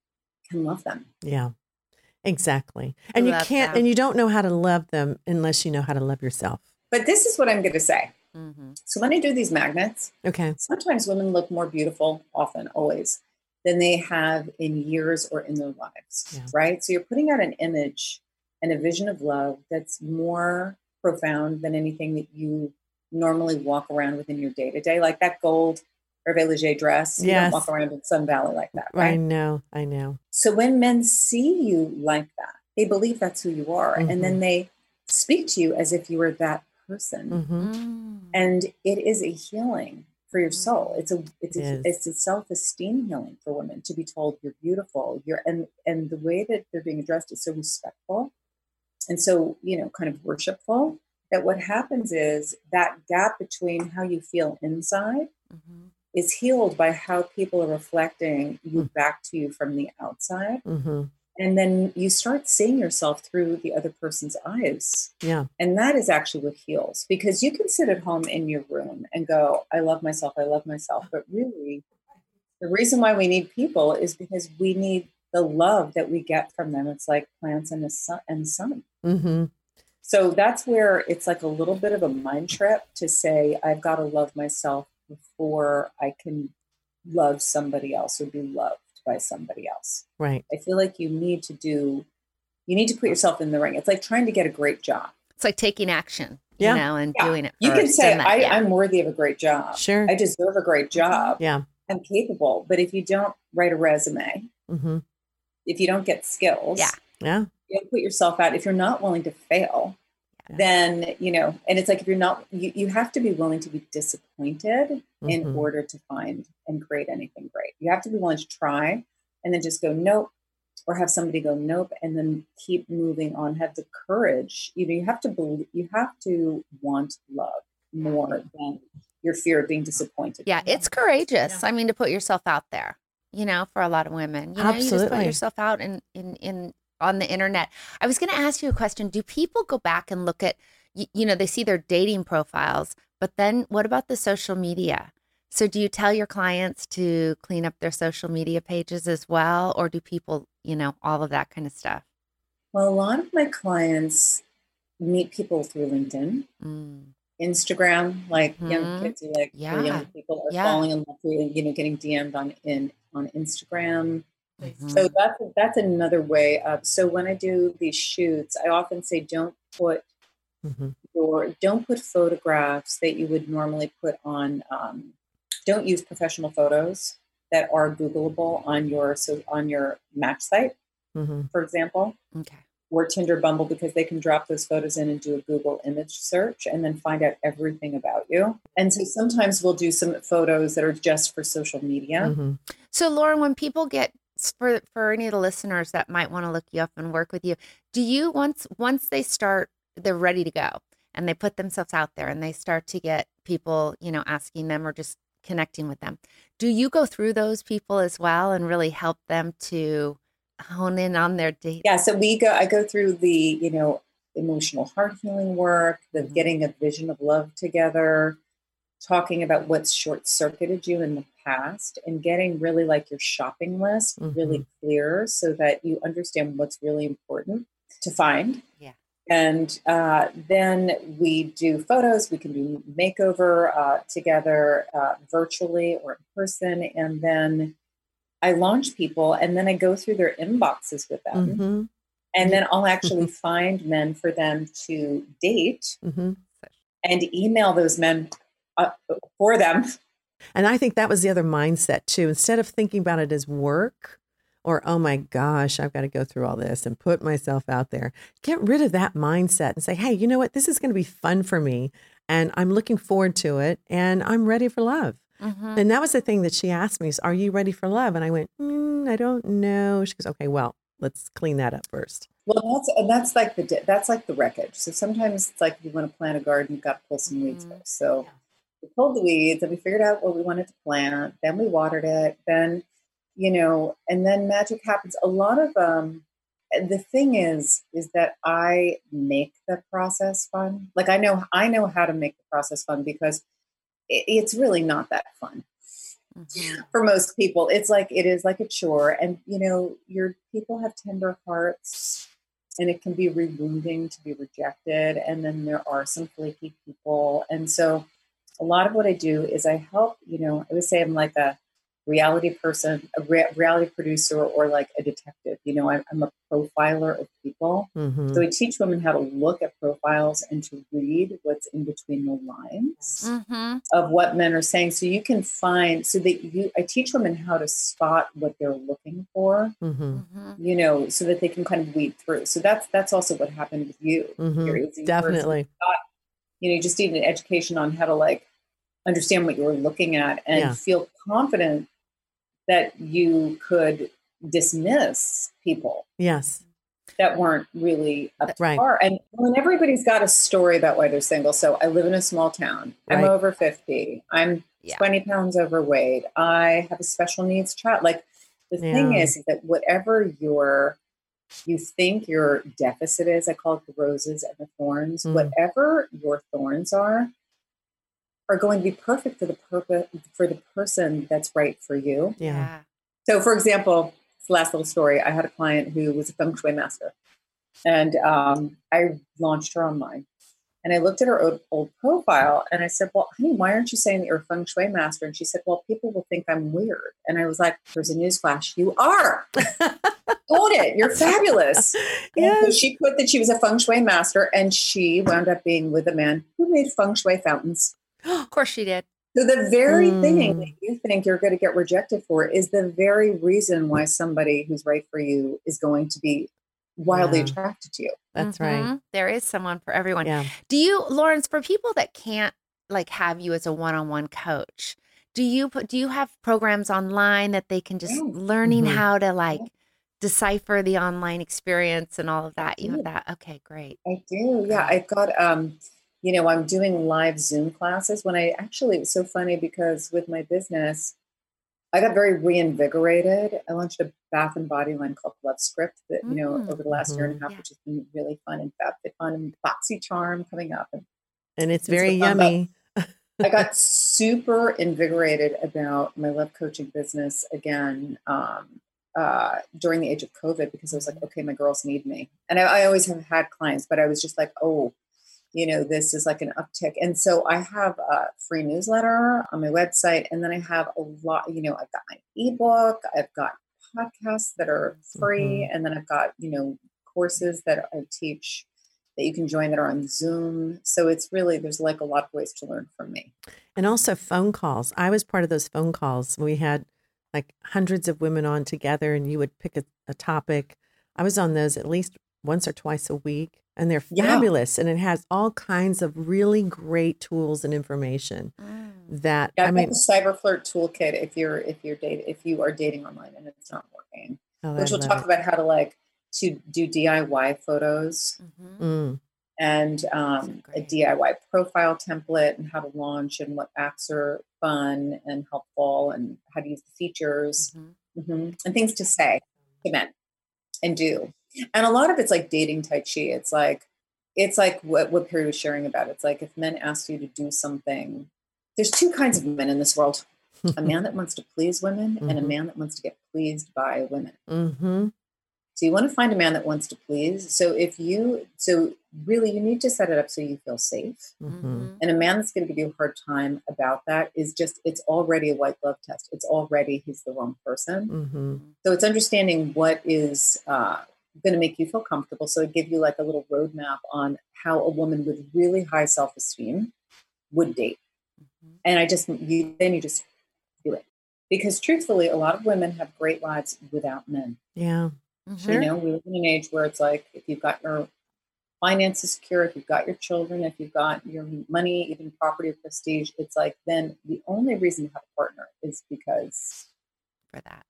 can love them. Yeah. Exactly. And you can't them. and you don't know how to love them unless you know how to love yourself. But this is what I'm going to say. Mm-hmm. So when I do these magnets, okay. Sometimes women look more beautiful, often, always, than they have in years or in their lives, yeah. right? So you're putting out an image and a vision of love that's more profound than anything that you normally walk around with in your day to day, like that gold Hervé Leger dress. You yes. don't walk around in Sun Valley like that, right? I know, I know. So when men see you like that, they believe that's who you are. Mm-hmm. And then mm-hmm. they speak to you as if you were that person. Mm-hmm. Mm. And it is a healing for your soul. It's a it's a, it's a self-esteem healing for women to be told you're beautiful. You're and and the way that they're being addressed is so respectful and so, you know, kind of worshipful that what happens is that gap between how you feel inside mm-hmm is healed by how people are reflecting you mm. back to you from the outside. Mm-hmm. And then you start seeing yourself through the other person's eyes. Yeah. And that is actually what heals because you can sit at home in your room and go, I love myself, I love myself. But really, the reason why we need people is because we need the love that we get from them. It's like plants and the sun. And sun. Mm-hmm. So that's where it's like a little bit of a mind trip to say, I've got to love myself before I can love somebody else or be loved by somebody else. Right. I feel like you need to do, you need to put yourself in the ring. It's like trying to get a great job. It's like taking action, yeah. you know, and yeah. doing it. You can say, that, I, yeah. I'm worthy of a great job. Sure. I deserve a great job. Yeah. I'm capable. But if you don't write a resume, mm-hmm. if you don't get skills, yeah. Yeah. You put yourself out. If you're not willing to fail, then you know and it's like if you're not you, you have to be willing to be disappointed mm-hmm. in order to find and create anything great. You have to be willing to try and then just go nope or have somebody go nope and then keep moving on. Have the courage. You know you have to believe you have to want love more than your fear of being disappointed. Yeah it's courageous. Yeah. i mean to put yourself out there you know for a lot of women. You know Absolutely. you just put yourself out in in in on the internet. I was going to ask you a question. Do people go back and look at, you, you know, they see their dating profiles, but then what about the social media? So do you tell your clients to clean up their social media pages as well? Or do people, you know, all of that kind of stuff? Well, a lot of my clients meet people through LinkedIn. Mm. Instagram, like mm-hmm. young kids like yeah. young people are yeah. falling in love with, you know, getting DM'd on in on Instagram. Mm-hmm. So that's that's another way of. So when I do these shoots, I often say don't put mm-hmm. your don't put photographs that you would normally put on. Um, don't use professional photos that are Googleable on your so on your match site, mm-hmm. for example. Okay. Or Tinder Bumble because they can drop those photos in and do a Google image search and then find out everything about you. And so sometimes we'll do some photos that are just for social media. Mm-hmm. So Lauren, when people get for for any of the listeners that might want to look you up and work with you do you once once they start they're ready to go and they put themselves out there and they start to get people you know asking them or just connecting with them do you go through those people as well and really help them to hone in on their date yeah so we go i go through the you know emotional heart healing work, the mm-hmm. getting a vision of love together, talking about what's short circuited you in the past, and getting really like your shopping list mm-hmm. really clear so that you understand what's really important to find. Yeah. And uh, then we do photos, we can do makeover uh, together uh, virtually or in person. And then I launch people and then I go through their inboxes with them. Mm-hmm. And then I'll actually find men for them to date mm-hmm. and email those men uh, for them. And I think that was the other mindset too. Instead of thinking about it as work, or oh my gosh, I've got to go through all this and put myself out there. Get rid of that mindset and say, hey, you know what? This is going to be fun for me and I'm looking forward to it and I'm ready for love. Mm-hmm. And that was the thing that she asked me is, are you ready for love? And I went, mm, I don't know. She goes, okay, well, let's clean that up first. Well, that's and that's like the that's like the wreckage. So sometimes it's like you want to plant a garden, you've got to pull some weeds mm-hmm. first. So yeah. We pulled the weeds and we figured out what we wanted to plant. Then we watered it. Then you know, and then magic happens. A lot of um, the thing is, is that I make the process fun. Like I know, I know how to make the process fun because it, it's really not that fun. Mm-hmm. For most people, it's like it is like a chore, and you know, your people have tender hearts, and it can be rewounding to be rejected. And then there are some flaky people, and so a lot of what I do is I help. You know, I would say I'm like a reality person, a re- reality producer, or like a detective. You know, I'm, I'm a profiler of people. Mm-hmm. So I teach women how to look at profiles and to read what's in between the lines mm-hmm. of what men are saying. So you can find, so that you, I teach women how to spot what they're looking for. Mm-hmm. mm-hmm. You know, so that they can kind of weed through. So that's that's also what happened with you. Mm-hmm. Definitely. you know, you just need an education on how to like understand what you're looking at and yeah. feel confident that you could dismiss people. Yes. That weren't really up to right. par. And when everybody's got a story about why they're single. So I live in a small town. I'm right. over 50. I'm yeah. 20 pounds overweight. I have a special needs child. Like the yeah. thing is, is that whatever your you think your deficit is, I call it the roses and the thorns, mm. whatever your thorns are, are going to be perfect for the purpose for the person that's right for you. Yeah. So, for example, last little story. I had a client who was a feng shui master, and um, I launched her online. And I looked at her old, old, profile and I said, Well, honey, why aren't you saying that you're a feng shui master? And she said, Well, people will think I'm weird. And I was like, There's a newsflash. You are. Hold it. You're fabulous. Yes. So she put that she was a feng shui master and she wound up being with a man who made feng shui fountains. of course she did. So the very mm. thing that you think you're going to get rejected for is the very reason why somebody who's right for you is going to be wildly yeah. attracted to you. That's mm-hmm. right. There is someone for everyone. Yeah. Do you, Lawrence, for people that can't like have you as a one-on-one coach, do you put do you have programs online that they can just yeah. learning mm-hmm. how to like decipher the online experience and all of that? You have that? Okay, great. I do. Yeah, I've got um you know, I'm doing live Zoom classes when I actually, it's so funny because with my business, I got very reinvigorated. I launched a bath and body line called Love Script that, you know, over the last mm-hmm. year and a mm-hmm. half, yeah. which has been really fun and fun and Foxy Charm coming up. And, and it's very yummy. I got super invigorated about my love coaching business again um, uh, during the age of COVID because I was like, mm-hmm. okay, my girls need me. And I, I always have had clients, but I was just like, oh, you know, this is like an uptick. And so I have a free newsletter on my website. And then I have a lot, you know, I've got my ebook, I've got podcasts that are free. Mm-hmm. And then I've got, you know, courses that I teach that you can join that are on Zoom. So it's really, there's like a lot of ways to learn from me. And also phone calls. I was part of those phone calls. We had like hundreds of women on together and you would pick a, a topic. I was on those at least once or twice a week and they're fabulous yeah. and it has all kinds of really great tools and information mm. that yeah, i mean the cyber flirt toolkit if you're if you're dating if you are dating online and it's not working oh, which will talk it. about how to like to do diy photos mm-hmm. mm. and um, a diy profile template and how to launch and what apps are fun and helpful and how to use the features mm-hmm. Mm-hmm. and things to say to men and do and a lot of it's like dating tai chi. It's like, it's like what what Perry was sharing about. It's like if men ask you to do something, there's two kinds of men in this world: a man that wants to please women mm-hmm. and a mm-hmm. man that wants to get pleased by women. Mm-hmm. So you want to find a man that wants to please. So if you, so really, you need to set it up so you feel safe. Mm-hmm. And a man that's going to give you a hard time about that is just, it's already a white glove test. It's already he's the wrong person. Mm-hmm. So it's understanding what is uh, going to make you feel comfortable. So it give you like a little roadmap on how a woman with really high self esteem would date. Mm-hmm. And I just, you then you just do it because truthfully, a lot of women have great lives without men. Yeah. Mm-hmm. You know, we live in an age where it's like if you've got your finances secure, if you've got your children, if you've got your money, even property or prestige, it's like then the only reason to have a partner is because for that.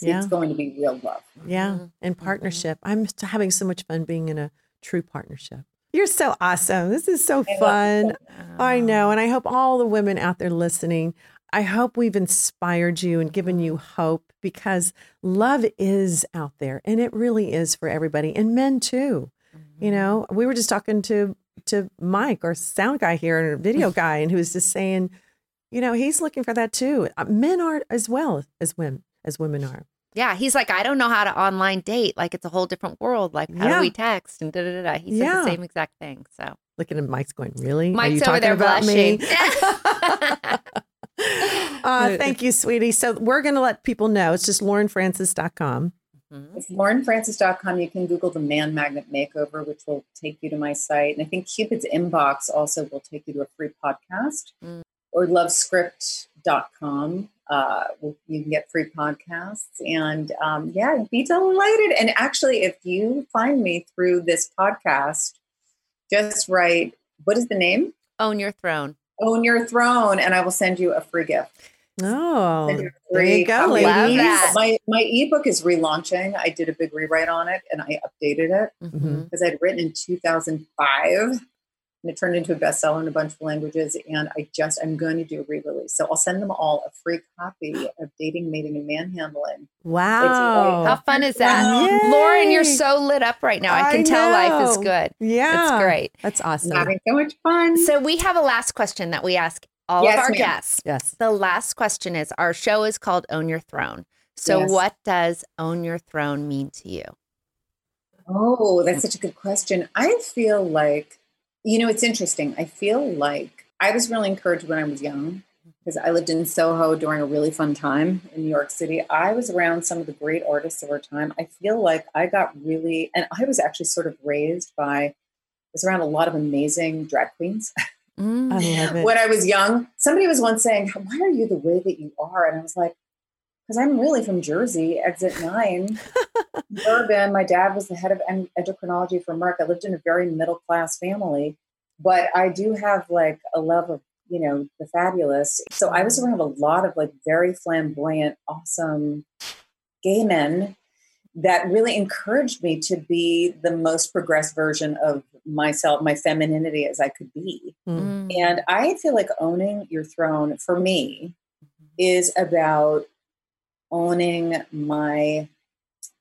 Yeah. It's going to be real love. Yeah. Mm-hmm. And partnership. Mm-hmm. I'm having so much fun being in a true partnership. You're so awesome. This is so I fun. I know. And I hope all the women out there listening I hope we've inspired you and given you hope because love is out there and it really is for everybody and men too. Mm-hmm. You know, we were just talking to to Mike, our sound guy here and our video guy, and who was just saying, you know, he's looking for that too. Uh, men are as well as women as women are. Yeah, he's like, I don't know how to online date. Like it's a whole different world. Like how yeah. do we text and da da da. He said yeah. the same exact thing. So looking at Mike's going, really? Mike's are you talking about blushing. me? uh, thank you, sweetie. So we're going to let people know. It's just laurenfrances.com. Mm-hmm. It's laurenfrances.com. You can Google the Man Magnet Makeover, which will take you to my site. And I think Cupid's Inbox also will take you to a free podcast. Mm. Or lovescript.com. Uh, you can get free podcasts. And um, yeah, be delighted. And actually, if you find me through this podcast, just write, what is the name? Own Your Throne own your throne and I will send you a free gift. Oh, you there you go, ladies. My my ebook is relaunching. I did a big rewrite on it and I updated it mm-hmm. because I'd written in 2005 and it turned into a bestseller in a bunch of languages. And I just, I'm going to do a re release. So I'll send them all a free copy of Dating, Mating, and Manhandling. Wow. How fun is that? Yay. Lauren, you're so lit up right now. I can I tell life is good. Yeah. It's great. That's awesome. I'm having so much fun. So we have a last question that we ask all yes, of our ma'am. guests. Yes. The last question is our show is called Own Your Throne. So yes. what does own your throne mean to you? Oh, that's such a good question. I feel like you know, it's interesting. I feel like I was really encouraged when I was young because I lived in Soho during a really fun time in New York City. I was around some of the great artists of our time. I feel like I got really, and I was actually sort of raised by, I was around a lot of amazing drag queens. Mm, I when I was young, somebody was once saying, Why are you the way that you are? And I was like, because I'm really from Jersey, exit nine, urban. My dad was the head of endocrinology for Merck. I lived in a very middle class family, but I do have like a love of, you know, the fabulous. So I was around a lot of like very flamboyant, awesome gay men that really encouraged me to be the most progressed version of myself, my femininity as I could be. Mm. And I feel like owning your throne for me mm-hmm. is about owning my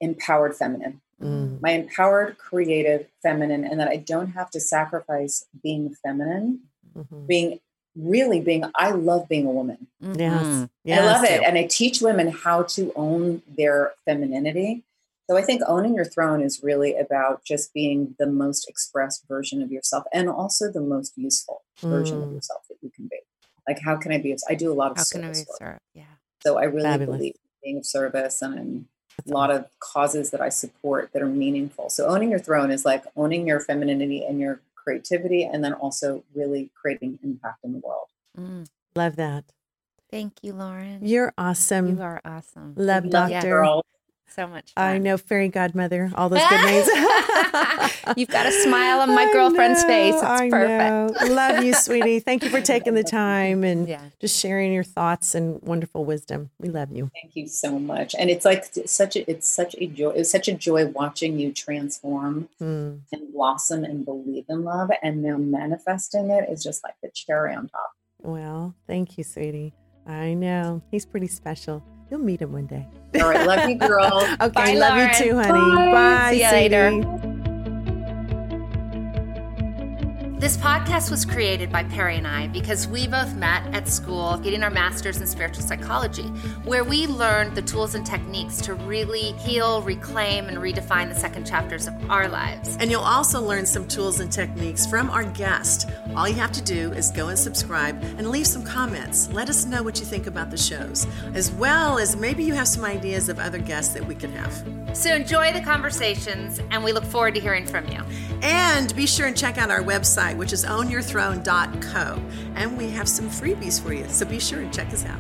empowered feminine, mm. my empowered creative feminine, and that I don't have to sacrifice being feminine, mm-hmm. being really being, I love being a woman. Mm-hmm. Yes. yes. I love it. And I teach women how to own their femininity. So I think owning your throne is really about just being the most expressed version of yourself and also the most useful mm. version of mm. yourself that you can be. Like, how can I be? I do a lot of how can I be work. Yeah. So I really Fabulous. believe being of service and a lot of causes that I support that are meaningful. So owning your throne is like owning your femininity and your creativity, and then also really creating impact in the world. Mm. Love that. Thank you, Lauren. You're awesome. You are awesome. Love, Doctor. So much fun. I know, fairy godmother, all those good names. You've got a smile on my I girlfriend's know, face. It's I perfect. Know. Love you, sweetie. Thank you for taking the time and yeah. just sharing your thoughts and wonderful wisdom. We love you. Thank you so much. And it's like such a it's such a joy. It's such a joy watching you transform mm. and blossom and believe in love. And now manifesting it is just like the cherry on top. Well, thank you, sweetie. I know. He's pretty special. You'll meet him one day. All right. Love you, girl. okay. Bye, love Lauren. you too, honey. Bye. Bye See you later. This podcast was created by Perry and I because we both met at school getting our master's in spiritual psychology, where we learned the tools and techniques to really heal, reclaim, and redefine the second chapters of our lives. And you'll also learn some tools and techniques from our guest. All you have to do is go and subscribe and leave some comments. Let us know what you think about the shows, as well as maybe you have some ideas of other guests that we could have. So enjoy the conversations, and we look forward to hearing from you. And be sure and check out our website, which is ownyourthrone.co. And we have some freebies for you, so be sure and check us out.